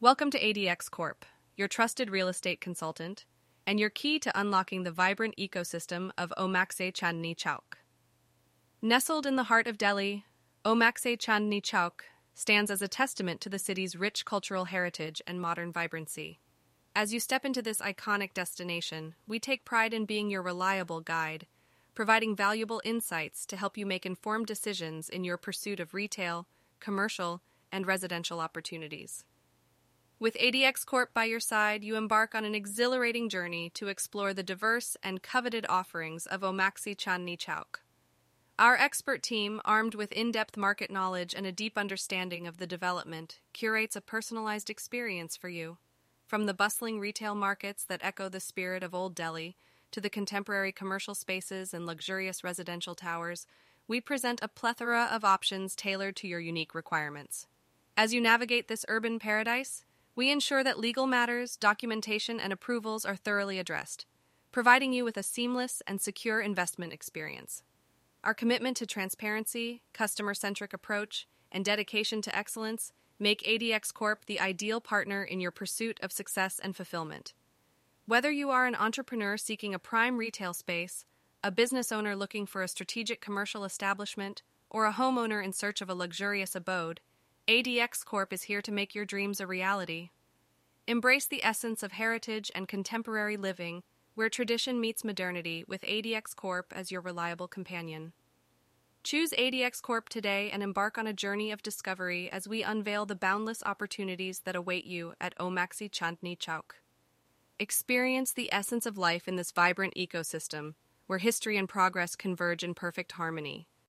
Welcome to ADX Corp, your trusted real estate consultant, and your key to unlocking the vibrant ecosystem of Omaxe Chandni Chowk. Nestled in the heart of Delhi, Omaxe Chandni Chowk stands as a testament to the city's rich cultural heritage and modern vibrancy. As you step into this iconic destination, we take pride in being your reliable guide, providing valuable insights to help you make informed decisions in your pursuit of retail, commercial, and residential opportunities. With ADX Corp by your side, you embark on an exhilarating journey to explore the diverse and coveted offerings of Omaxe Chandni Chowk. Our expert team, armed with in depth market knowledge and a deep understanding of the development, curates a personalized experience for you. From the bustling retail markets that echo the spirit of Old Delhi to the contemporary commercial spaces and luxurious residential towers, we present a plethora of options tailored to your unique requirements. As you navigate this urban paradise, we ensure that legal matters, documentation, and approvals are thoroughly addressed, providing you with a seamless and secure investment experience. Our commitment to transparency, customer centric approach, and dedication to excellence make ADX Corp the ideal partner in your pursuit of success and fulfillment. Whether you are an entrepreneur seeking a prime retail space, a business owner looking for a strategic commercial establishment, or a homeowner in search of a luxurious abode, ADX Corp is here to make your dreams a reality. Embrace the essence of heritage and contemporary living, where tradition meets modernity, with ADX Corp as your reliable companion. Choose ADX Corp today and embark on a journey of discovery as we unveil the boundless opportunities that await you at Omaxe Chandni Chowk. Experience the essence of life in this vibrant ecosystem, where history and progress converge in perfect harmony.